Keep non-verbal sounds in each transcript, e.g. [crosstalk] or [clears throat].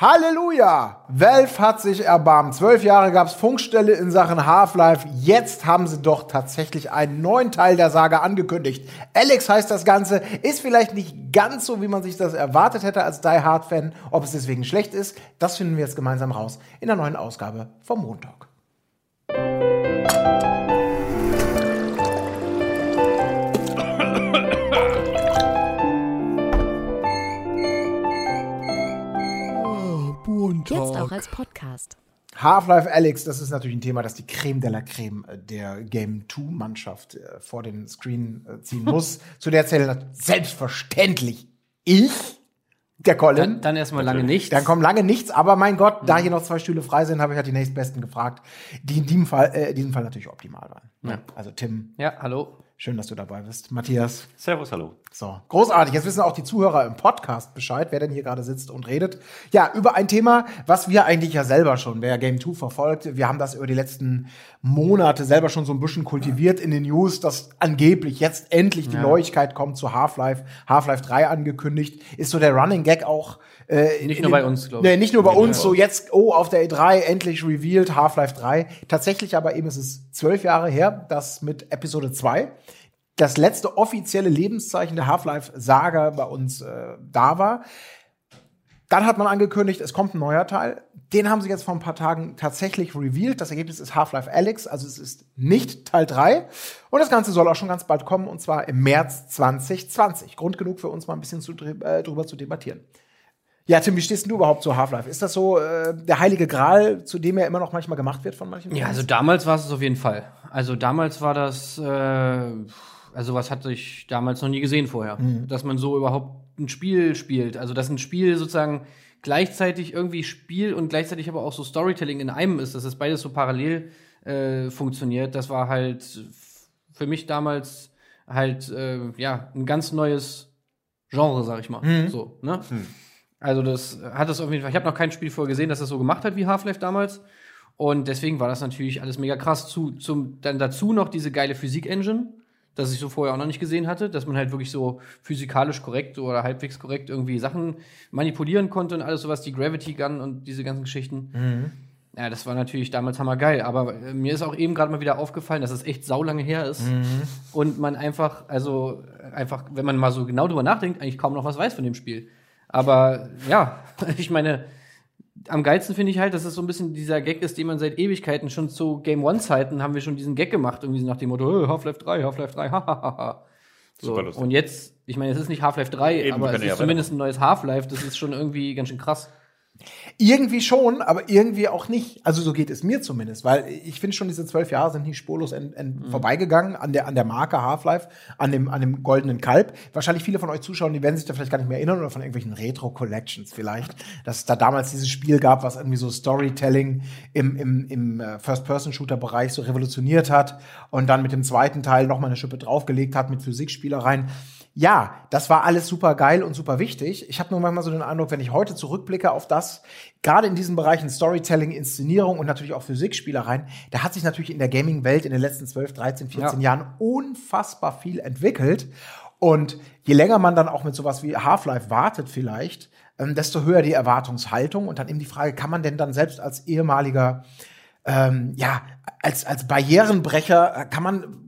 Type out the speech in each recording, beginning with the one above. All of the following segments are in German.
Halleluja! Valve hat sich erbarmt. Zwölf Jahre gab's Funkstelle in Sachen Half-Life. Jetzt haben sie doch tatsächlich einen neuen Teil der Saga angekündigt. Alex heißt das Ganze. Ist vielleicht nicht ganz so, wie man sich das erwartet hätte als Die Hard-Fan. Ob es deswegen schlecht ist, das finden wir jetzt gemeinsam raus in der neuen Ausgabe vom Montag. Jetzt auch als Podcast. Half-Life Alex, das ist natürlich ein Thema, das die Creme de la Creme äh, der Game 2-Mannschaft äh, vor den Screen äh, ziehen [laughs] muss. Zu der zählt selbstverständlich ich, der Colin. Dann, dann erstmal lange nichts. Dann kommt lange nichts, aber mein Gott, da hier noch zwei Stühle frei sind, habe ich halt die nächstbesten gefragt, die in diesem Fall, äh, in diesem Fall natürlich optimal waren. Ja. Also Tim, Ja, hallo. Schön, dass du dabei bist. Matthias. Servus, hallo. So, großartig. Jetzt wissen auch die Zuhörer im Podcast Bescheid, wer denn hier gerade sitzt und redet. Ja, über ein Thema, was wir eigentlich ja selber schon, wer Game 2 verfolgt, wir haben das über die letzten Monate selber schon so ein bisschen kultiviert in den News, dass angeblich jetzt endlich die Ja. Neuigkeit kommt zu Half-Life, Half-Life 3 angekündigt. Ist so der Running Gag auch äh, Nicht nur den- bei uns, glaub ich. Nee, nicht nur bei Nee, uns, so jetzt, oh, auf der E3 endlich revealed Half-Life 3. Tatsächlich aber eben ist es zwölf Jahre her, dass mit Episode 2 das letzte offizielle Lebenszeichen der Half-Life-Saga bei uns äh, da war. Dann hat man angekündigt, es kommt ein neuer Teil. Den haben sie jetzt vor ein paar Tagen tatsächlich revealed. Das Ergebnis ist Half-Life Alyx, also es ist nicht Teil 3. Und das Ganze soll auch schon ganz bald kommen, und zwar im März 2020. Grund genug für uns mal ein bisschen zu, äh, drüber zu debattieren. Ja, Tim, wie stehst du überhaupt zu Half-Life? Ist das so äh, der heilige Gral, zu dem er immer noch manchmal gemacht wird von manchen? Ja, Fans? also damals war es auf jeden Fall. Also damals war das, äh, also was hatte ich damals noch nie gesehen vorher, dass man so überhaupt ein Spiel spielt. Also dass ein Spiel sozusagen gleichzeitig irgendwie Spiel und gleichzeitig aber auch so Storytelling in einem ist, dass das beides so parallel äh, funktioniert. Das war halt für mich damals halt äh, ja ein ganz neues Genre, sag ich mal. So, ne? Also das hat es auf jeden Fall. Ich habe noch kein Spiel vorher gesehen, das das so gemacht hat wie Half-Life damals. Und deswegen war das natürlich alles mega krass. Zu, zum, dann dazu noch diese geile Physik-Engine, das ich so vorher auch noch nicht gesehen hatte, dass man halt wirklich so physikalisch korrekt oder halbwegs korrekt irgendwie Sachen manipulieren konnte und alles sowas, die Gravity Gun und diese ganzen Geschichten. Ja, das war natürlich damals hammergeil. Aber äh, mir ist auch eben gerade mal wieder aufgefallen, dass es echt saulange her ist. Und man einfach, also einfach, wenn man mal so genau drüber nachdenkt, eigentlich kaum noch was weiß von dem Spiel. Aber ja, [laughs] ich meine, am geilsten finde ich halt, dass es so ein bisschen dieser Gag ist, den man seit Ewigkeiten schon zu Game One-Zeiten haben wir schon diesen Gag gemacht, irgendwie nach dem Motto, "Äh, Half-Life 3, Half-Life 3, [laughs] hahaha. so. Super lustig. Und jetzt, ich meine, es ist nicht Half-Life 3, Eben, aber es ja ist zumindest ein neues Half-Life, das ist schon irgendwie ganz schön krass. Irgendwie schon, aber irgendwie auch nicht. Also so geht es mir zumindest, weil ich finde schon, diese zwölf Jahre sind nicht spurlos en, en vorbeigegangen an der, an der Marke Half-Life, an dem, an dem goldenen Kalb. Wahrscheinlich viele von euch Zuschauern, die werden sich da vielleicht gar nicht mehr erinnern oder von irgendwelchen Retro-Collections vielleicht, dass es da damals dieses Spiel gab, was irgendwie so Storytelling im, im, im äh, First-Person-Shooter-Bereich so revolutioniert hat und dann mit dem zweiten Teil noch mal eine Schippe draufgelegt hat mit Physikspielereien. Ja, das war alles super geil und super wichtig. Ich habe nur manchmal so den Eindruck, wenn ich heute zurückblicke auf das, gerade in diesen Bereichen Storytelling, Inszenierung und natürlich auch Physikspielereien, da hat sich natürlich in der Gaming-Welt in den letzten 12, 13, 14 Ja. Jahren unfassbar viel entwickelt. Und je länger man dann auch mit sowas wie Half-Life wartet vielleicht, ähm, desto höher die Erwartungshaltung und dann eben die Frage, kann man denn dann selbst als ehemaliger ähm, ja, als, als Barrierenbrecher äh, kann man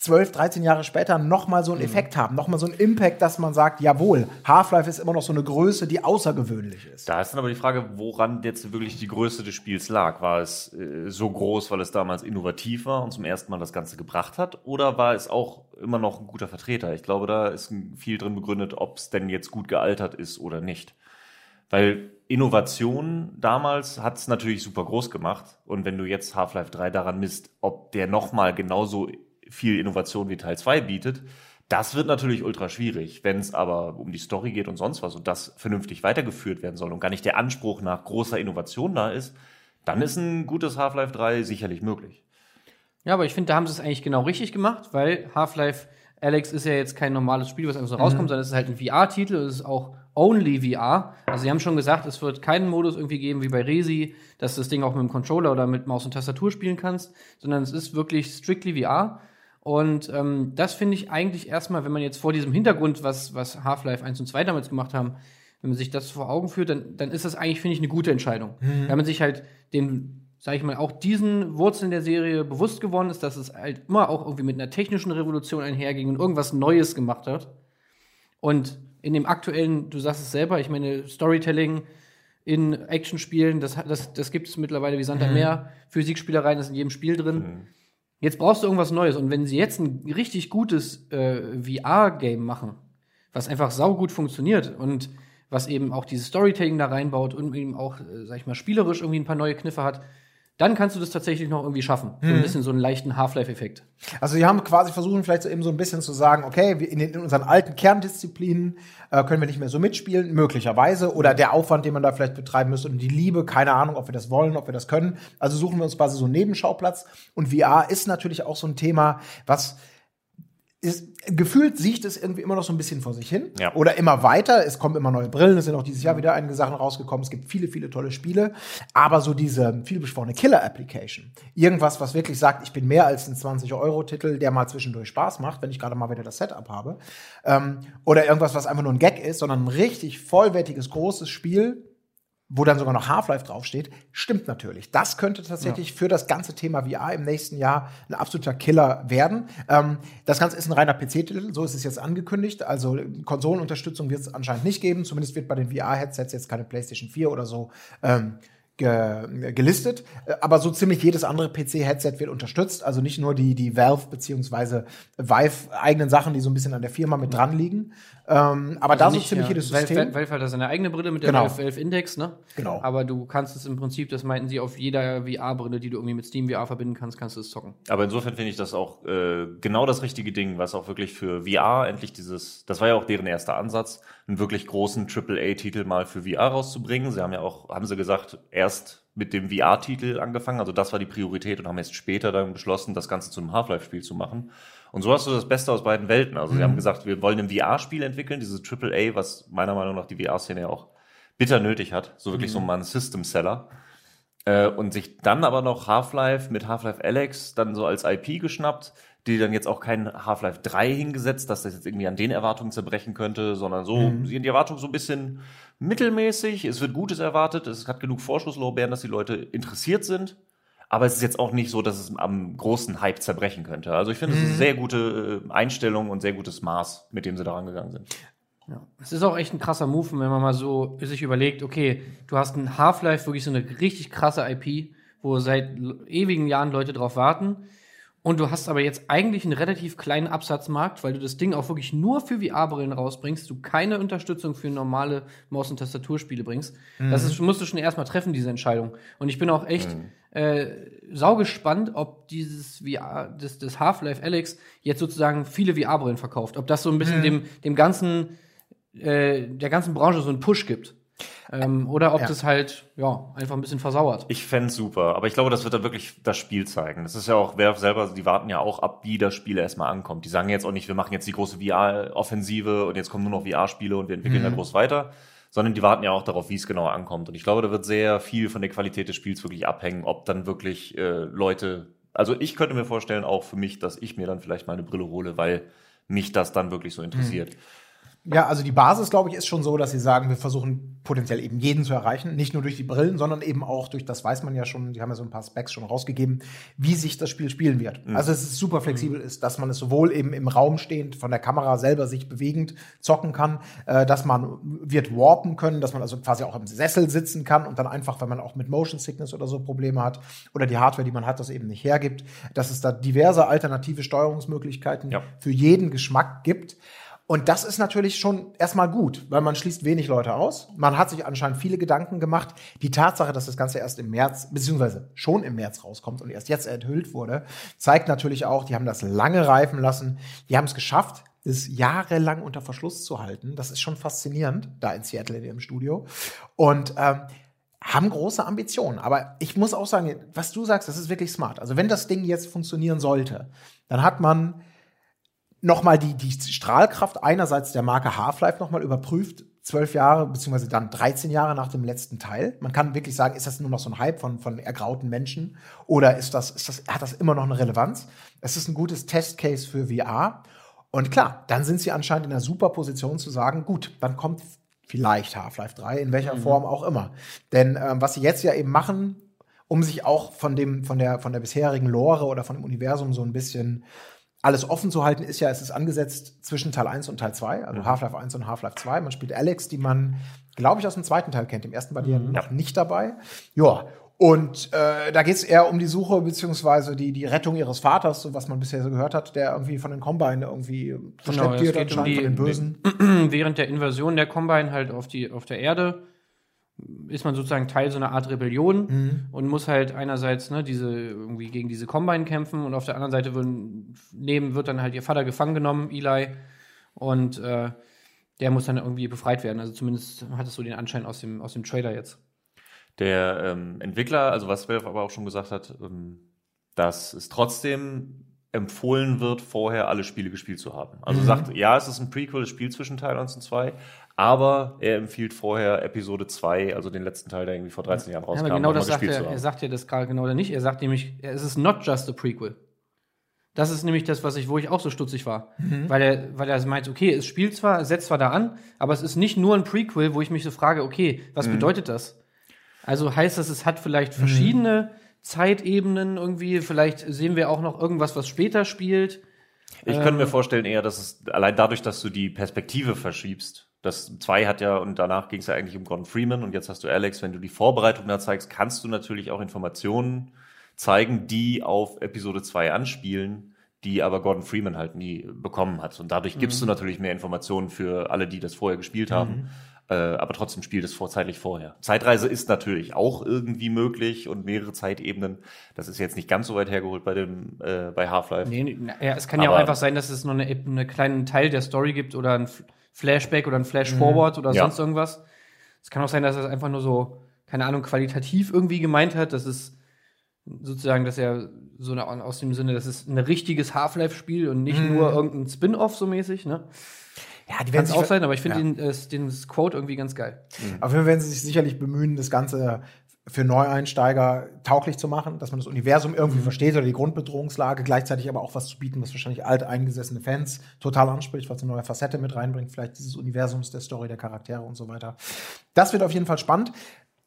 12, 13 Jahre später noch mal so einen Effekt haben, noch mal so einen Impact, dass man sagt, jawohl, Half-Life ist immer noch so eine Größe, die außergewöhnlich ist. Da ist dann aber die Frage, woran jetzt wirklich die Größe des Spiels lag. War es äh, so groß, weil es damals innovativ war und zum ersten Mal das Ganze gebracht hat? Oder war es auch immer noch ein guter Vertreter? Ich glaube, da ist viel drin begründet, ob es denn jetzt gut gealtert ist oder nicht. Weil Innovation damals hat es natürlich super groß gemacht. Und wenn du jetzt Half-Life 3 daran misst, ob der nochmal genauso viel Innovation wie Teil 2 bietet, das wird natürlich ultra schwierig. Wenn es aber um die Story geht und sonst was und das vernünftig weitergeführt werden soll und gar nicht der Anspruch nach großer Innovation da ist, dann ist ein gutes Half-Life 3 sicherlich möglich. Ja, aber ich finde, da haben sie es eigentlich genau richtig gemacht, weil Half-Life Alex ist ja jetzt kein normales Spiel, was einfach so rauskommt, sondern es ist halt ein VR-Titel, es ist auch only VR. Also sie haben schon gesagt, es wird keinen Modus irgendwie geben wie bei Resi, dass du das Ding auch mit dem Controller oder mit Maus und Tastatur spielen kannst, sondern es ist wirklich strictly VR. Und ähm, das finde ich eigentlich erstmal, wenn man jetzt vor diesem Hintergrund, was, was Half-Life 1 und 2 damals gemacht haben, wenn man sich das vor Augen führt, dann, dann ist das eigentlich, finde ich, eine gute Entscheidung. Mhm. Wenn man sich halt den, sag ich mal, auch diesen Wurzeln der Serie bewusst geworden ist, dass es halt immer auch irgendwie mit einer technischen Revolution einherging und irgendwas Neues gemacht hat. Und in dem aktuellen, du sagst es selber, ich meine, Storytelling in Actionspielen, das, das, das gibt es mittlerweile wie Sand am Meer. Physikspielereien ist in jedem Spiel drin. Jetzt brauchst du irgendwas Neues. Und wenn sie jetzt ein richtig gutes äh, VR-Game machen, was einfach saugut funktioniert und was eben auch dieses Storytelling da reinbaut und eben auch, äh, sag ich mal, spielerisch irgendwie ein paar neue Kniffe hat, dann kannst du das tatsächlich noch irgendwie schaffen. So ein bisschen so einen leichten Half-Life-Effekt. Also sie haben quasi versuchen vielleicht so eben so ein bisschen zu sagen, okay, in, den, in unseren alten Kerndisziplinen äh, können wir nicht mehr so mitspielen, möglicherweise, oder der Aufwand, den man da vielleicht betreiben müsste und die Liebe, keine Ahnung, ob wir das wollen, ob wir das können. Also suchen wir uns quasi so einen Nebenschauplatz. Und VR ist natürlich auch so ein Thema, was ist, gefühlt sieht es irgendwie immer noch so ein bisschen vor sich hin. Ja. Oder immer weiter. Es kommen immer neue Brillen. Es sind auch dieses Jahr wieder einige Sachen rausgekommen. Es gibt viele, viele tolle Spiele. Aber so diese viel besprochene Killer-Application. Irgendwas, was wirklich sagt, ich bin mehr als ein 20-Euro-Titel, der mal zwischendurch Spaß macht, wenn ich gerade mal wieder das Setup habe. Ähm, oder irgendwas, was einfach nur ein Gag ist, sondern ein richtig vollwertiges, großes Spiel, wo dann sogar noch Half-Life draufsteht, stimmt natürlich. Das könnte tatsächlich für das ganze Thema VR im nächsten Jahr ein absoluter Killer werden. Ähm, das Ganze ist ein reiner PC-Titel, so ist es jetzt angekündigt. Also Konsolenunterstützung wird es anscheinend nicht geben. Zumindest wird bei den VR-Headsets jetzt keine PlayStation 4 oder so ähm, ge gelistet. Äh, Aber so ziemlich jedes andere PC-Headset wird unterstützt. Also nicht nur die, die Valve beziehungsweise Vive eigenen Sachen, die so ein bisschen an der Firma mit dran liegen. Ähm, aber da so nicht, ziemlich ja, jedes Valve, System. Valve hat da seine eigene Brille mit der Genau. Valve, Valve Index, ne? Genau. Aber du kannst es im Prinzip, das meinten sie, auf jeder VR-Brille, die du irgendwie mit Steam VR verbinden kannst, kannst du es zocken. Aber insofern finde ich das auch äh, genau das richtige Ding, was auch wirklich für VR endlich dieses, das war ja auch deren erster Ansatz, einen wirklich großen AAA-Titel mal für VR rauszubringen. Sie haben ja auch, haben sie gesagt, erst mit dem VR-Titel angefangen, also das war die Priorität und haben jetzt später dann beschlossen, das Ganze zu einem Half-Life-Spiel zu machen. Und so hast du das Beste aus beiden Welten. Also sie haben gesagt, wir wollen ein VR-Spiel entwickeln, dieses AAA, was meiner Meinung nach die VR-Szene ja auch bitter nötig hat. So wirklich so mal ein System-Seller. Äh, und sich dann aber noch Half-Life mit Half-Life Alex dann so als IP geschnappt, die dann jetzt auch kein Half-Life 3 hingesetzt, dass das jetzt irgendwie an den Erwartungen zerbrechen könnte, sondern so, sie haben die Erwartungen so ein bisschen mittelmäßig, es wird Gutes erwartet, es hat genug Vorschusslorbeeren, dass die Leute interessiert sind. Aber es ist jetzt auch nicht so, dass es am großen Hype zerbrechen könnte. Also ich finde, es ist eine sehr gute äh, Einstellung und sehr gutes Maß, mit dem sie da rangegangen sind. Ja. Es ist auch echt ein krasser Move, wenn man mal so sich überlegt, okay, du hast ein Half-Life, wirklich so eine richtig krasse IP, wo seit ewigen Jahren Leute drauf warten. Und du hast aber jetzt eigentlich einen relativ kleinen Absatzmarkt, weil du das Ding auch wirklich nur für VR-Brillen rausbringst, du keine Unterstützung für normale Maus- und Tastaturspiele bringst. Das ist, musst du schon erstmal treffen, diese Entscheidung. Und ich bin auch echt äh, saugespannt, ob dieses VR, das, das Half-Life Alex jetzt sozusagen viele VR-Brillen verkauft. Ob das so ein bisschen dem, dem ganzen, äh, der ganzen Branche so einen Push gibt. Ähm, oder ob Ja. das halt, ja, einfach ein bisschen versauert. Ich fänd's super, aber ich glaube, das wird dann wirklich das Spiel zeigen. Das ist ja auch, wer selber, die warten ja auch ab, wie das Spiel erstmal ankommt. Die sagen jetzt auch nicht, wir machen jetzt die große VR-Offensive und jetzt kommen nur noch VR-Spiele und wir entwickeln da groß weiter, sondern die warten ja auch darauf, wie es genau ankommt. Und ich glaube, da wird sehr viel von der Qualität des Spiels wirklich abhängen, ob dann wirklich äh, Leute, also ich könnte mir vorstellen, auch für mich, dass ich mir dann vielleicht mal eine Brille hole, weil mich das dann wirklich so interessiert. Ja, also die Basis, glaube ich, ist schon so, dass sie sagen, wir versuchen potenziell eben jeden zu erreichen. Nicht nur durch die Brillen, sondern eben auch durch, das weiß man ja schon, die haben ja so ein paar Specs schon rausgegeben, wie sich das Spiel spielen wird. Also es ist super flexibel ist, dass man es sowohl eben im Raum stehend, von der Kamera selber sich bewegend zocken kann, äh, dass man wird warpen können, dass man also quasi auch im Sessel sitzen kann und dann einfach, wenn man auch mit Motion Sickness oder so Probleme hat oder die Hardware, die man hat, das eben nicht hergibt, dass es da diverse alternative Steuerungsmöglichkeiten Ja. für jeden Geschmack gibt. Und das ist natürlich schon erstmal gut, weil man schließt wenig Leute aus. Man hat sich anscheinend viele Gedanken gemacht. Die Tatsache, dass das Ganze erst im März, beziehungsweise schon im März rauskommt und erst jetzt enthüllt wurde, zeigt natürlich auch, die haben das lange reifen lassen. Die haben es geschafft, das jahrelang unter Verschluss zu halten. Das ist schon faszinierend, da in Seattle in ihrem Studio. Und ähm, haben große Ambitionen. Aber ich muss auch sagen, was du sagst, das ist wirklich smart. Also wenn das Ding jetzt funktionieren sollte, dann hat man nochmal die, die Strahlkraft einerseits der Marke Half-Life nochmal überprüft, zwölf Jahre, beziehungsweise dann 13 Jahre nach dem letzten Teil. Man kann wirklich sagen, ist das nur noch so ein Hype von, von ergrauten Menschen oder ist das, ist das, hat das immer noch eine Relevanz? Es ist ein gutes Testcase für VR. Und klar, dann sind sie anscheinend in einer super Position zu sagen, gut, dann kommt vielleicht Half-Life 3, in welcher Form auch immer. Denn ähm, was sie jetzt ja eben machen, um sich auch von dem, von der, von der bisherigen Lore oder von dem Universum so ein bisschen alles offen zu halten, ist ja, es ist angesetzt zwischen Teil 1 und Teil 2, also Half-Life 1 und Half-Life 2. Man spielt Alex, die man, glaube ich, aus dem zweiten Teil kennt. Im ersten war die ja noch nicht dabei. Ja. Und äh, da geht es eher um die Suche beziehungsweise die, die Rettung ihres Vaters, so was man bisher so gehört hat, der irgendwie von den Combine irgendwie versteckt es wird um die- von den Bösen. [clears throat] während der Invasion der Combine halt auf, die, auf der Erde ist man sozusagen Teil so einer Art Rebellion Mhm. und muss halt einerseits ne, diese irgendwie gegen diese Combine kämpfen und auf der anderen Seite würden, neben wird dann halt ihr Vater gefangen genommen, Eli, und äh, der muss dann irgendwie befreit werden. Also zumindest hat es so den Anschein aus dem, aus dem Trailer jetzt. Der ähm, Entwickler, also was Valve aber auch schon gesagt hat, ähm, dass es trotzdem empfohlen wird, vorher alle Spiele gespielt zu haben. Also sagt, ja, es ist ein Prequel, das Spiel zwischen Teil 1 und 2, aber er empfiehlt vorher Episode 2, also den letzten Teil, der irgendwie vor 13 Jahren Ja, rauskam, aber genau das sagt gespielt er, zu er sagt ja das gerade genau oder nicht. Er sagt nämlich, es ist not just a prequel. Das ist nämlich das, was ich, wo ich auch so stutzig war. Weil er, weil er meint, okay, es spielt zwar, es setzt zwar da an, aber es ist nicht nur ein Prequel, wo ich mich so frage, okay, was bedeutet das? Also heißt das, es hat vielleicht verschiedene Zeitebenen irgendwie, vielleicht sehen wir auch noch irgendwas, was später spielt. Ich könnte mir vorstellen eher, dass es allein dadurch, dass du die Perspektive verschiebst, das 2 hat ja, und danach ging es ja eigentlich um Gordon Freeman und jetzt hast du Alex, wenn du die Vorbereitung da zeigst, kannst du natürlich auch Informationen zeigen, die auf Episode 2 anspielen, die aber Gordon Freeman halt nie bekommen hat. Und dadurch gibst du natürlich mehr Informationen für alle, die das vorher gespielt haben. Äh, aber trotzdem spielt es vorzeitlich vorher. Zeitreise ist natürlich auch irgendwie möglich und mehrere Zeitebenen. Das ist jetzt nicht ganz so weit hergeholt bei dem äh, bei Half-Life. Nee, nee, ja, es kann ja auch Aber- einfach sein, dass es nur eine, einen kleinen Teil der Story gibt oder ein Flashback oder ein Flash-Forward oder Ja. sonst irgendwas. Es kann auch sein, dass er es einfach nur so, keine Ahnung, qualitativ irgendwie gemeint hat. Das ist sozusagen, dass er so eine, aus dem Sinne, das ist ein richtiges Half-Life-Spiel und nicht nur irgendein Spin-off so mäßig, ne? Ja, die werden es auch sein, aber ich finde Ja. den, äh, den Quote irgendwie ganz geil. Auf jeden Fall werden sie sich sicherlich bemühen, das Ganze für Neueinsteiger tauglich zu machen, dass man das Universum irgendwie versteht oder die Grundbedrohungslage, gleichzeitig aber auch was zu bieten, was wahrscheinlich alteingesessene Fans total anspricht, was eine neue Facette mit reinbringt, vielleicht dieses Universums, der Story, der Charaktere und so weiter. Das wird auf jeden Fall spannend.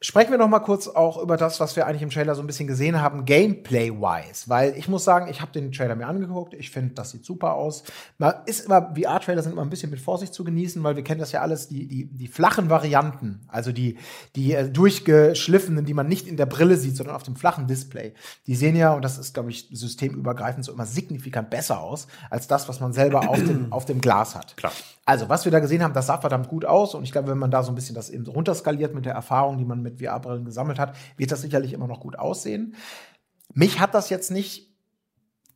Sprechen wir noch mal kurz auch über das, was wir eigentlich im Trailer so ein bisschen gesehen haben, Gameplay-wise, weil ich muss sagen, ich habe den Trailer mir angeguckt, ich finde, das sieht super aus. Man ist immer, VR-Trailer sind immer ein bisschen mit Vorsicht zu genießen, weil wir kennen das ja alles, die, die, die flachen Varianten, also die, die äh, durchgeschliffenen, die man nicht in der Brille sieht, sondern auf dem flachen Display. Die sehen ja, und das ist, glaube ich, systemübergreifend so immer signifikant besser aus, als das, was man selber auf dem, auf dem Glas hat. Klar. Also, was wir da gesehen haben, das sah verdammt gut aus. Und ich glaube, wenn man da so ein bisschen das eben runterskaliert mit der Erfahrung, die man mit VR-Brillen gesammelt hat, wird das sicherlich immer noch gut aussehen. Mich hat das jetzt nicht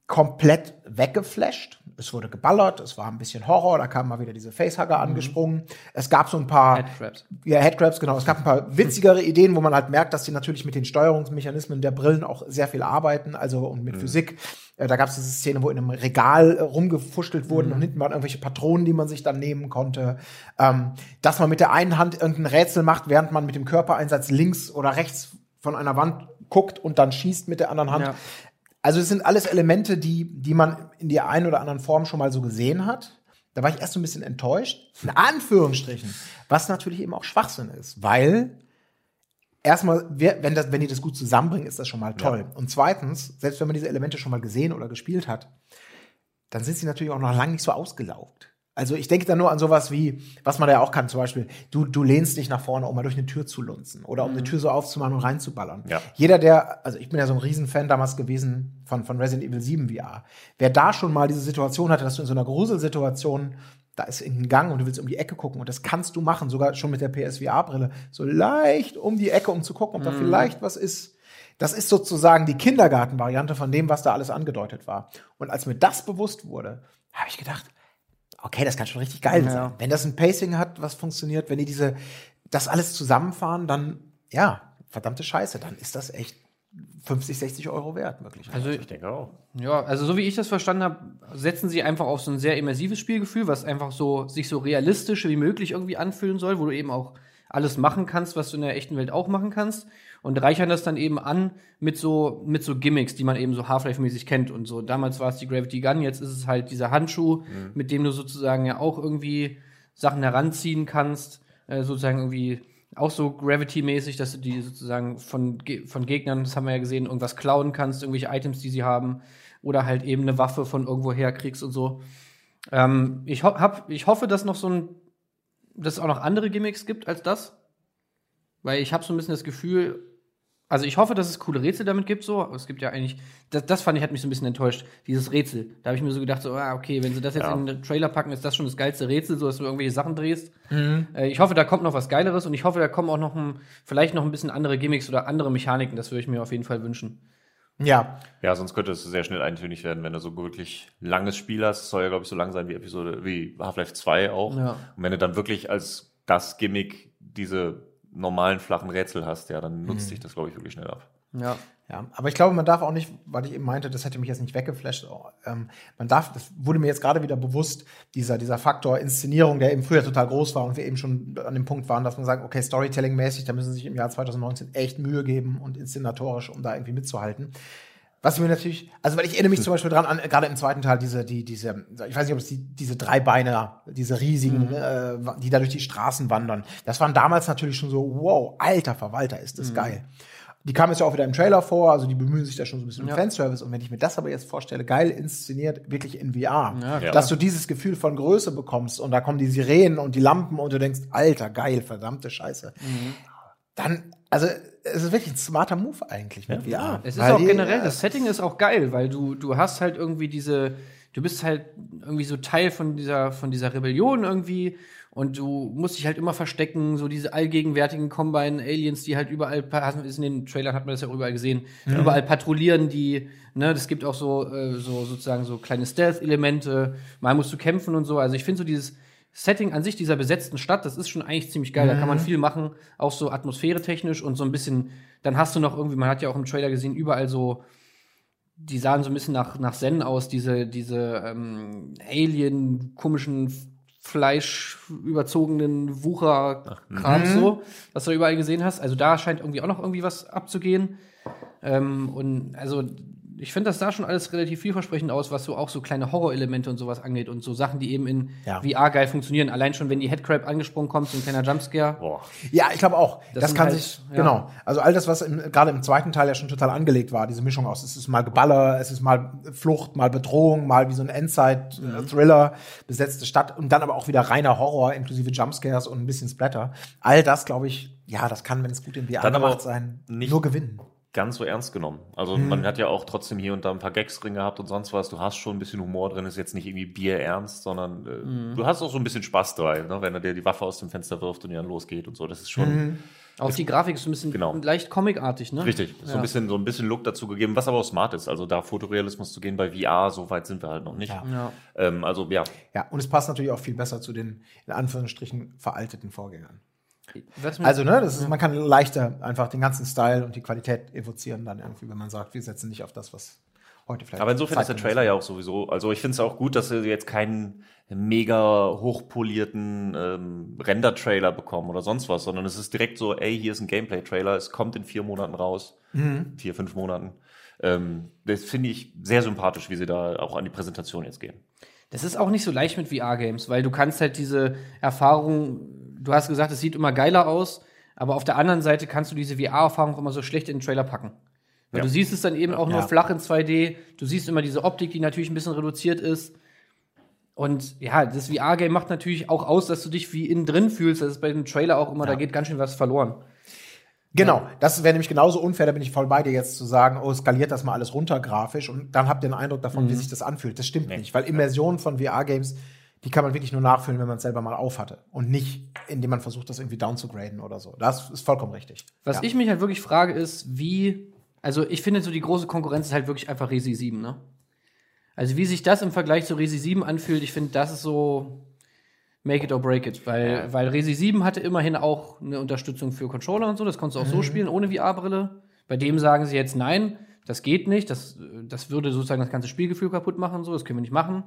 komplett weggeflasht. Es wurde geballert, es war ein bisschen Horror, da kamen mal wieder diese Facehugger angesprungen. Es gab so ein paar Headcrabs. ja, Headcrabs, genau. Es gab ein paar [laughs] witzigere Ideen, wo man halt merkt, dass die natürlich mit den Steuerungsmechanismen der Brillen auch sehr viel arbeiten, also und mit Physik. Äh, Da gab es diese Szene, wo in einem Regal äh, rumgefuchtelt wurden und hinten waren irgendwelche Patronen, die man sich dann nehmen konnte. Ähm, dass man mit der einen Hand irgendein Rätsel macht, während man mit dem Körpereinsatz links oder rechts von einer Wand guckt und dann schießt mit der anderen Hand. Ja. Also es sind alles Elemente, die, die man in der einen oder anderen Form schon mal so gesehen hat. Da war ich erst so ein bisschen enttäuscht, in Anführungsstrichen, was natürlich eben auch Schwachsinn ist, weil erstmal, wenn, das, wenn die das gut zusammenbringen, ist das schon mal toll. Und zweitens, selbst wenn man diese Elemente schon mal gesehen oder gespielt hat, dann sind sie natürlich auch noch lange nicht so ausgelaugt. Also ich denke da nur an sowas wie, was man da ja auch kann, zum Beispiel, du, du lehnst dich nach vorne, um mal durch eine Tür zu lunzen oder um eine Tür so aufzumachen und reinzuballern. Ja. Jeder, der, also ich bin ja so ein Riesenfan damals gewesen von, von Resident Evil 7 VR. Wer da schon mal diese Situation hatte, dass du in so einer Gruselsituation, da ist irgendein Gang und du willst um die Ecke gucken und das kannst du machen, sogar schon mit der PSVR-Brille, so leicht um die Ecke, um zu gucken, ob da vielleicht was ist. Das ist sozusagen die Kindergartenvariante von dem, was da alles angedeutet war. Und als mir das bewusst wurde, habe ich gedacht, okay, das kann schon richtig geil Ja. sein. Wenn das ein Pacing hat, was funktioniert, wenn die diese, das alles zusammenfahren, dann, ja, verdammte Scheiße, dann ist das echt 50, 60 Euro wert, möglicherweise. Also Ich denke auch. Ja, also so wie ich das verstanden habe, setzen sie einfach auf so ein sehr immersives Spielgefühl, was einfach so sich so realistisch wie möglich irgendwie anfühlen soll, wo du eben auch alles machen kannst, was du in der echten Welt auch machen kannst und reichern das dann eben an mit so mit so Gimmicks, die man eben so Half-Life-mäßig kennt und so. Damals war es die Gravity Gun, jetzt ist es halt dieser Handschuh, mit dem du sozusagen ja auch irgendwie Sachen heranziehen kannst. äh, sozusagen irgendwie auch so Gravity-mäßig, dass du die sozusagen von, von Gegnern, das haben wir ja gesehen, irgendwas klauen kannst, irgendwelche Items, die sie haben, oder halt eben eine Waffe von irgendwo her kriegst und so. Ähm, ich, ho hab, ich hoffe, dass noch so ein, dass es auch noch andere Gimmicks gibt als das. Weil ich habe so ein bisschen das Gefühl, also ich hoffe, dass es coole Rätsel damit gibt, so. Aber es gibt ja eigentlich, das, das fand ich, hat mich so ein bisschen enttäuscht, dieses Rätsel. Da habe ich mir so gedacht, so, ah, okay, wenn sie das jetzt Ja. in den Trailer packen, ist das schon das geilste Rätsel, so dass du irgendwelche Sachen drehst. Äh, ich hoffe, da kommt noch was Geileres und ich hoffe, da kommen auch noch ein, vielleicht noch ein bisschen andere Gimmicks oder andere Mechaniken. Das würde ich mir auf jeden Fall wünschen. Ja, Ja, sonst könnte es sehr schnell eintönig werden, wenn du so wirklich langes Spiel hast. Es soll ja, glaube ich, so lang sein wie Episode, wie Half-Life 2 auch. Ja. Und wenn du dann wirklich als das Gimmick diese normalen flachen Rätsel hast, ja, dann nutzt sich das, glaube ich, wirklich schnell ab. Ja. Ja, aber ich glaube, man darf auch nicht, weil ich eben meinte, das hätte mich jetzt nicht weggeflasht, oh, ähm, man darf, das wurde mir jetzt gerade wieder bewusst, dieser, dieser Faktor Inszenierung, der eben früher total groß war und wir eben schon an dem Punkt waren, dass man sagt, okay, Storytelling-mäßig, da müssen sie sich im Jahr 2019 echt Mühe geben und inszenatorisch, um da irgendwie mitzuhalten. Was mir natürlich, also weil ich erinnere mich zum Beispiel dran an, gerade im zweiten Teil, diese, die, diese, ich weiß nicht, ob es die, diese drei Beine, diese riesigen, äh, die da durch die Straßen wandern. Das waren damals natürlich schon so, wow, alter Verwalter, ist das geil. Die kamen jetzt ja auch wieder im Trailer vor, also die bemühen sich da schon so ein bisschen um Ja. Fanservice. Und wenn ich mir das aber jetzt vorstelle, geil inszeniert, wirklich in VR, Ja, dass du dieses Gefühl von Größe bekommst und da kommen die Sirenen und die Lampen und du denkst, alter, geil, verdammte Scheiße. Dann, also, es ist wirklich ein smarter Move eigentlich mit VR. Es ist Weil auch die- generell, das Setting ist auch geil, weil du, du hast halt irgendwie diese, du bist halt irgendwie so Teil von dieser, von dieser Rebellion irgendwie und du musst dich halt immer verstecken, so diese allgegenwärtigen Combine-Aliens, die halt überall, in den Trailern hat man das ja auch überall gesehen, überall patrouillieren die, ne, das gibt auch so, äh, so sozusagen so kleine Stealth-Elemente, mal musst du kämpfen und so, also ich finde so dieses Setting an sich dieser besetzten Stadt, das ist schon eigentlich ziemlich geil. Da kann man viel machen, auch so atmosphäretechnisch und so ein bisschen. Dann hast du noch irgendwie, man hat ja auch im Trailer gesehen, überall so, die sahen so ein bisschen nach, nach Zen aus, diese, diese ähm, Alien, komischen, Fleisch überzogenen Wucher-Krams so, was du überall gesehen hast. Also da scheint irgendwie auch noch irgendwie was abzugehen. Ähm, und also ich finde, das sah schon alles relativ vielversprechend aus, was so auch so kleine Horrorelemente und sowas angeht und so Sachen, die eben in Ja. VR geil funktionieren. Allein schon, wenn die Headcrab angesprungen kommt, so ein kleiner Jumpscare. Boah. Ja, ich glaube auch. Das, Das kann halt- sich, ja. genau. Also all das, was gerade im zweiten Teil ja schon total angelegt war, diese Mischung aus, es ist mal Geballer, es ist mal Flucht, mal Bedrohung, mal wie so ein Endzeit-Thriller, besetzte Stadt und dann aber auch wieder reiner Horror, inklusive Jumpscares und ein bisschen Splatter. All das, glaube ich, ja, das kann, wenn es gut in VR Dann gemacht sein, nicht- nur gewinnen. Ganz so ernst genommen. Also Mhm. man hat ja auch trotzdem hier und da ein paar Gags drin gehabt und sonst was. Du hast schon ein bisschen Humor drin, ist jetzt nicht irgendwie bierernst, sondern äh, Mhm. du hast auch so ein bisschen Spaß dabei, ne? wenn er dir die Waffe aus dem Fenster wirft und die dann losgeht und so. Das ist schon Mhm. Auch die Grafik ist so ein bisschen Genau. leicht comicartig, ne? richtig. So Ja. ein bisschen, so ein bisschen Look dazu gegeben, was aber auch smart ist. Also da Fotorealismus zu gehen bei VR, so weit sind wir halt noch nicht. Ja. Ja. Ähm, also ja, Ja, und es passt natürlich auch viel besser zu den, in Anführungsstrichen, veralteten Vorgängern. Also, ne, das ist, man kann leichter einfach den ganzen Style und die Qualität evozieren dann irgendwie, wenn man sagt, wir setzen nicht auf das, was heute vielleicht. Aber insofern ist der Trailer ja auch sowieso, also ich finde es auch gut, dass sie jetzt keinen mega hochpolierten ähm, Render-Trailer bekommen oder sonst was, sondern es ist direkt so, ey, hier ist ein Gameplay-Trailer, es kommt in vier Monaten raus, vier, fünf Monaten. Ähm, das finde ich sehr sympathisch, wie sie da auch an die Präsentation jetzt gehen. Das ist auch nicht so leicht mit VR-Games, weil du kannst halt diese Erfahrung, du hast gesagt, es sieht immer geiler aus, aber auf der anderen Seite kannst du diese VR-Erfahrung auch immer so schlecht in den Trailer packen. Weil Ja. du siehst es dann eben auch nur Ja. flach in 2D, du siehst immer diese Optik, die natürlich ein bisschen reduziert ist. Und ja, das VR-Game macht natürlich auch aus, dass du dich wie innen drin fühlst. Das ist bei dem Trailer auch immer, da geht ganz schön was verloren. Genau, das wäre nämlich genauso unfair, da bin ich voll bei dir jetzt zu sagen, oh, skaliert das mal alles runter grafisch und dann habt ihr einen Eindruck davon, wie Mhm. sich das anfühlt. Das stimmt nicht, weil Immersion von VR-Games, die kann man wirklich nur nachfühlen, wenn man es selber mal aufhatte und nicht, indem man versucht, das irgendwie downzugraden oder so. Das ist vollkommen richtig. Was ja. ich mich halt wirklich frage, ist, wie, also ich finde so die große Konkurrenz ist halt wirklich einfach Resi 7, ne? Also wie sich das im Vergleich zu Resi 7 anfühlt, ich finde, das ist so make it or break it, weil, weil Resi 7 hatte immerhin auch eine Unterstützung für Controller und so, das konntest du auch so spielen, ohne VR-Brille. Bei dem sagen sie jetzt, nein, das geht nicht, das, das würde sozusagen das ganze Spielgefühl kaputt machen, so, das können wir nicht machen.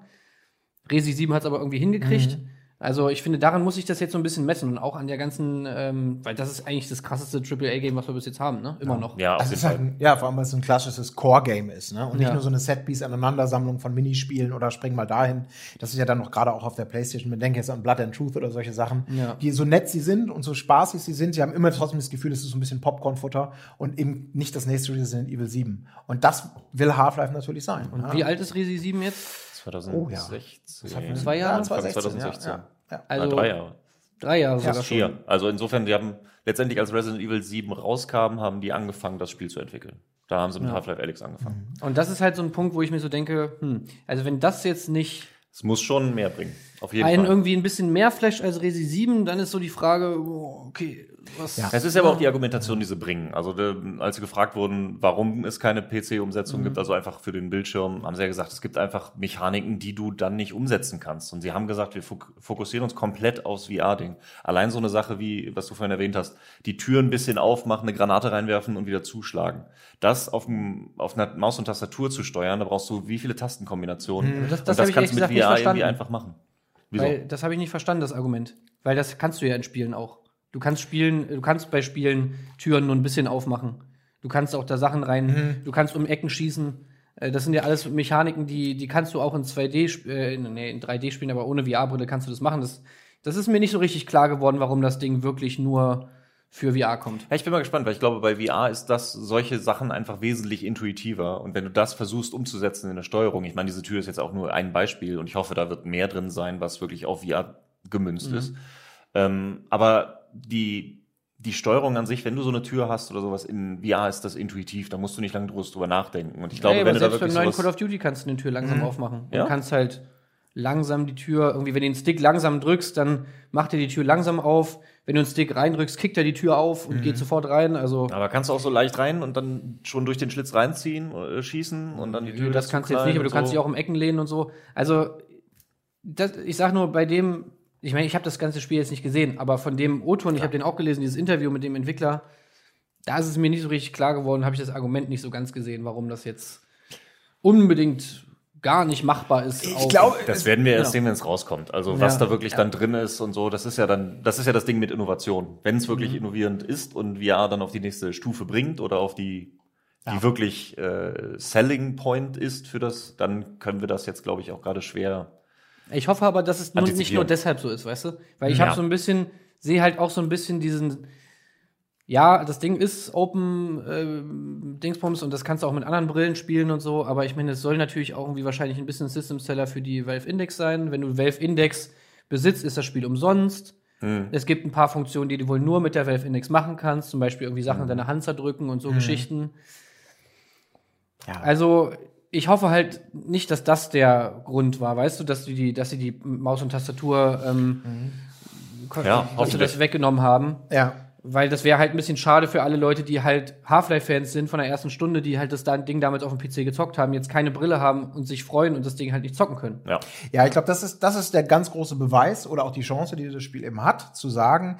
Resi 7 hat es aber irgendwie hingekriegt. Also ich finde, daran muss ich das jetzt so ein bisschen messen und auch an der ganzen, ähm, weil das ist eigentlich das krasseste AAA-Game, was wir bis jetzt haben, ne? Immer noch. Ja, auf Also ist halt, ein, ja, vor allem, weil es so ein klassisches Core-Game ist, ne? Und nicht Ja. nur so eine Set-Piece-Aneinandersammlung von Minispielen oder spring mal dahin. Das ist ja dann noch gerade auch auf der Playstation. Man denkt jetzt an Blood and Truth oder solche Sachen, Ja. die so nett sie sind und so spaßig sie sind. Sie haben immer trotzdem das Gefühl, es ist so ein bisschen Popcorn-Futter und eben nicht das nächste Resident Evil 7. Und das will Half-Life natürlich sein. Und ja. wie alt ist Resi 7 jetzt? 2016. Zwei Jahre? Ja, 2016, 2016. Ja, ja, ja. Also Ah, drei Jahre. drei Jahre Ja, sogar schon. Vier. Also insofern, die haben letztendlich, als Resident Evil 7 rauskam, haben die angefangen, das Spiel zu entwickeln. Da haben sie mit Half-Life Alyx angefangen. Und das ist halt so ein Punkt, wo ich mir so denke, hm, also wenn das jetzt nicht Es muss schon mehr bringen. Auf jeden einen Fall. irgendwie ein bisschen mehr flasht als Resi 7, dann ist so die Frage, oh, okay, was. Ja. Es ist aber auch die Argumentation, die sie bringen. Also, de, als sie gefragt wurden, warum es keine PC-Umsetzung gibt, also einfach für den Bildschirm, haben sie ja gesagt, es gibt einfach Mechaniken, die du dann nicht umsetzen kannst. Und sie haben gesagt, wir fok fokussieren uns komplett aufs VR-Ding. Allein so eine Sache wie, was du vorhin erwähnt hast, die Tür ein bisschen aufmachen, eine Granate reinwerfen und wieder zuschlagen. Das auf, dem, auf einer Maus und Tastatur zu steuern, da brauchst du wie viele Tastenkombinationen. Das- das und das ich kannst du mit VR irgendwie einfach machen. Wieso? Weil das habe ich nicht verstanden, das Argument. Weil das kannst du ja in Spielen auch. Du kannst spielen, du kannst bei Spielen Türen nur ein bisschen aufmachen. Du kannst auch da Sachen rein, Mhm. du kannst um Ecken schießen. Äh, Das sind ja alles Mechaniken, die, die kannst du auch in 2D, sp- äh, nee, in 3D spielen, aber ohne VR-Brille kannst du das machen. Das, das ist mir nicht so richtig klar geworden, warum das Ding wirklich nur für VR kommt. Ja, ich bin mal gespannt, weil ich glaube, bei VR ist das solche Sachen einfach wesentlich intuitiver. Und wenn du das versuchst umzusetzen in der Steuerung, ich meine, diese Tür ist jetzt auch nur ein Beispiel und ich hoffe, da wird mehr drin sein, was wirklich auf VR gemünzt ist. Ähm, aber die, die Steuerung an sich, wenn du so eine Tür hast oder sowas in VR, ist das intuitiv, da musst du nicht lange groß drüber nachdenken. Und ich glaube, Ey, wenn du da selbst beim wirklich neuen Call of Duty kannst du eine Tür langsam aufmachen. Ja? Du kannst halt langsam die Tür, irgendwie, wenn du den Stick langsam drückst, dann macht er die Tür langsam auf. Wenn du den Stick reindrückst, kickt er die Tür auf und geht sofort rein. Also, aber kannst du auch so leicht rein und dann schon durch den Schlitz reinziehen, äh, schießen und dann die Tür das kannst du jetzt nicht, aber du kannst dich auch um Ecken lehnen und so. Also, das, ich sag nur, bei dem, ich meine, ich habe das ganze Spiel jetzt nicht gesehen, aber von dem O-Ton, ich habe den auch gelesen, dieses Interview mit dem Entwickler, da ist es mir nicht so richtig klar geworden, habe ich das Argument nicht so ganz gesehen, warum das jetzt unbedingt gar nicht machbar ist. Ich glaube, Das werden wir erst Ja. sehen, wenn es rauskommt. Also was Ja. da wirklich dann drin ist und so, das ist ja dann, das ist ja das Ding mit Innovation. Wenn es Mhm. wirklich innovierend ist und VR dann auf die nächste Stufe bringt oder auf die, die wirklich äh, Selling Point ist für das, dann können wir das jetzt, glaube ich, auch gerade schwer. Ich hoffe aber, dass es nun nicht nur deshalb so ist, weißt du? Weil ich Ja. habe so ein bisschen, sehe halt auch so ein bisschen diesen, ja, das Ding ist Open äh, Dingsbums und das kannst du auch mit anderen Brillen spielen und so, aber ich meine, es soll natürlich auch irgendwie wahrscheinlich ein bisschen System Seller für die Valve Index sein. Wenn du Valve Index besitzt, ist das Spiel umsonst. Es gibt ein paar Funktionen, die du wohl nur mit der Valve Index machen kannst, zum Beispiel irgendwie Sachen in deine Hand zerdrücken und so Geschichten. Ja. Also, ich hoffe halt nicht, dass das der Grund war, weißt du, dass die, die dass sie die Maus und Tastatur, ähm, ko- Ja, dass sie das weggenommen haben. ja. Weil das wäre halt ein bisschen schade für alle Leute, die halt Half-Life-Fans sind von der ersten Stunde, die halt das da- Ding damals auf dem PC gezockt haben, jetzt keine Brille haben und sich freuen und das Ding halt nicht zocken können. Ja. Ja, ich glaube, das ist, das ist der ganz große Beweis oder auch die Chance, die dieses Spiel eben hat, zu sagen,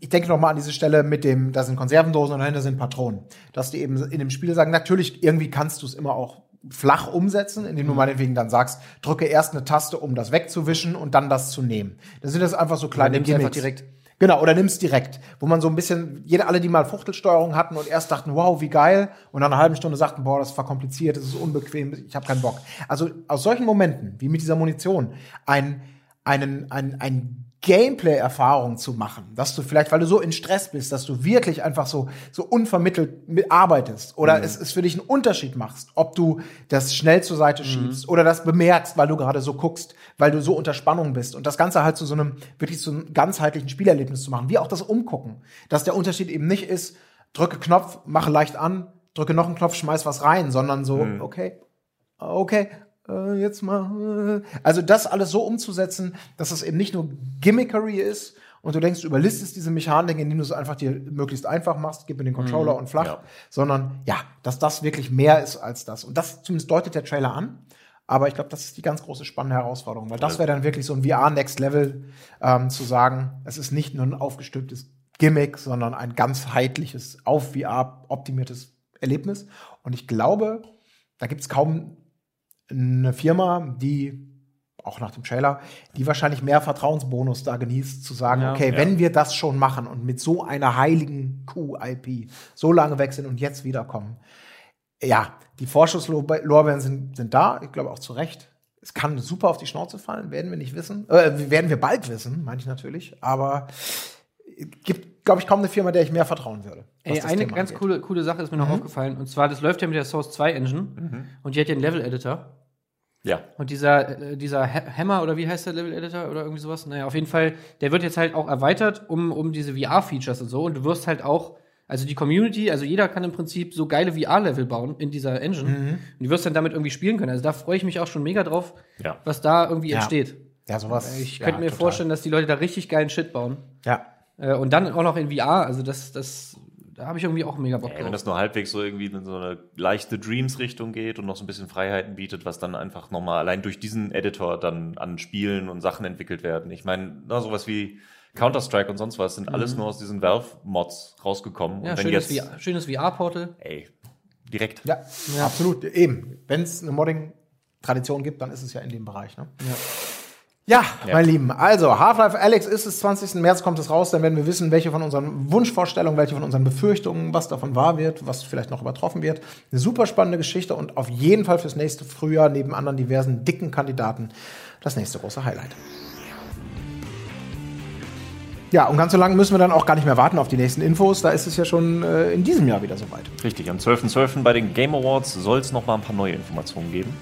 ich denke noch mal an diese Stelle mit dem, da sind Konservendosen und dahinter sind Patronen. Dass die eben in dem Spiel sagen, natürlich, irgendwie kannst du es immer auch flach umsetzen, indem du meinetwegen dann sagst, drücke erst eine Taste, um das wegzuwischen und dann das zu nehmen. Dann sind das einfach so kleine nimm's einfach Gimmicks. direkt. Genau, oder nimm's direkt, wo man so ein bisschen, jede, alle, die mal Fuchtelsteuerung hatten und erst dachten, wow, wie geil, und nach einer halben Stunde sagten, boah, das war kompliziert, das ist unbequem, ich habe keinen Bock. Also aus solchen Momenten, wie mit dieser Munition, ein, einen, ein, ein Gameplay-Erfahrung zu machen, dass du vielleicht, weil du so in Stress bist, dass du wirklich einfach so, so unvermittelt mit arbeitest oder es, es für dich einen Unterschied machst, ob du das schnell zur Seite schiebst oder das bemerkst, weil du gerade so guckst, weil du so unter Spannung bist und das Ganze halt zu so einem, wirklich zu einem ganzheitlichen Spielerlebnis zu machen, wie auch das Umgucken, dass der Unterschied eben nicht ist, drücke Knopf, mache leicht an, drücke noch einen Knopf, schmeiß was rein, sondern so, okay, okay, äh, jetzt mal. Äh. Also das alles so umzusetzen, dass es eben nicht nur Gimmickery ist und du denkst, du überlistest diese Mechanik, indem du es einfach dir möglichst einfach machst, gib mir den Controller und flach, ja. sondern ja, dass das wirklich mehr ist als das. Und das zumindest deutet der Trailer an. Aber ich glaube, das ist die ganz große spannende Herausforderung, weil das wäre dann wirklich so ein VR Next Level ähm, zu sagen, es ist nicht nur ein aufgestülptes Gimmick, sondern ein ganzheitliches, auf VR optimiertes Erlebnis. Und ich glaube, da gibt es kaum eine Firma, die auch nach dem Trailer, die wahrscheinlich mehr Vertrauensbonus da genießt, zu sagen, Ja. okay, Ja. wenn wir das schon machen und mit so einer heiligen Kuh-IP so lange weg sind und jetzt wiederkommen, ja, die Vorschusslorbeeren sind, sind da, ich glaube auch zu Recht. Es kann super auf die Schnauze fallen, werden wir nicht wissen. Äh, werden wir bald wissen, meine ich natürlich. Aber es gibt, glaube ich, kaum eine Firma, der ich mehr vertrauen würde. Ey, eine Thema ganz angeht. coole, coole Sache ist mir noch aufgefallen. Und zwar, das läuft ja mit der Source 2 Engine. Und die hat ja einen Level-Editor. Ja. Und dieser, äh, dieser Ha- Hammer oder wie heißt der Level Editor oder irgendwie sowas? Naja, auf jeden Fall, der wird jetzt halt auch erweitert um, um diese VR-Features und so. Und du wirst halt auch, also die Community, also jeder kann im Prinzip so geile VR-Level bauen in dieser Engine. Und du wirst dann damit irgendwie spielen können. Also da freue ich mich auch schon mega drauf, Ja. was da irgendwie Ja. entsteht. Ja, sowas. Ich ja, könnte mir total. vorstellen, dass die Leute da richtig geilen Shit bauen. Ja. Äh, und dann auch noch in VR. Also das, das, da habe ich irgendwie auch mega Bock Ey, drauf. wenn das nur halbwegs so irgendwie in so eine leichte Dreams-Richtung geht und noch so ein bisschen Freiheiten bietet, was dann einfach nochmal allein durch diesen Editor dann an Spielen und Sachen entwickelt werden. Ich meine, sowas wie Counter-Strike und sonst was sind alles nur aus diesen Valve-Mods rausgekommen. Mhm. ja, und wenn schönes, VR schönes VR-Portal. ey, direkt. Ja, absolut. Eben. Wenn es eine Modding-Tradition gibt, dann ist es ja in dem Bereich. Ne? Ja. Meine Lieben. Also, Half-Life Alex ist es 20. März, kommt es raus. Dann werden wir wissen, welche von unseren Wunschvorstellungen, welche von unseren Befürchtungen, was davon wahr wird, was vielleicht noch übertroffen wird. Eine super spannende Geschichte und auf jeden Fall fürs nächste Frühjahr neben anderen diversen dicken Kandidaten das nächste große Highlight. Ja, und ganz so lange müssen wir dann auch gar nicht mehr warten auf die nächsten Infos. Da ist es ja schon äh, in diesem Jahr wieder soweit. Richtig, am 12.12. bei den Game Awards soll es noch mal ein paar neue Informationen geben.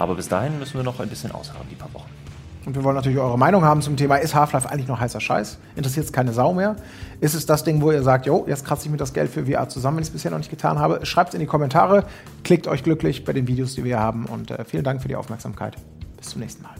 Aber bis dahin müssen wir noch ein bisschen ausharren, die paar Wochen. Und wir wollen natürlich eure Meinung haben zum Thema, ist Half-Life eigentlich noch heißer Scheiß? Interessiert es keine Sau mehr? Ist es das Ding, wo ihr sagt, jo, jetzt kratze ich mir das Geld für VR zusammen, wenn ich es bisher noch nicht getan habe? Schreibt es in die Kommentare, klickt euch glücklich bei den Videos, die wir haben und äh, vielen Dank für die Aufmerksamkeit. Bis zum nächsten Mal.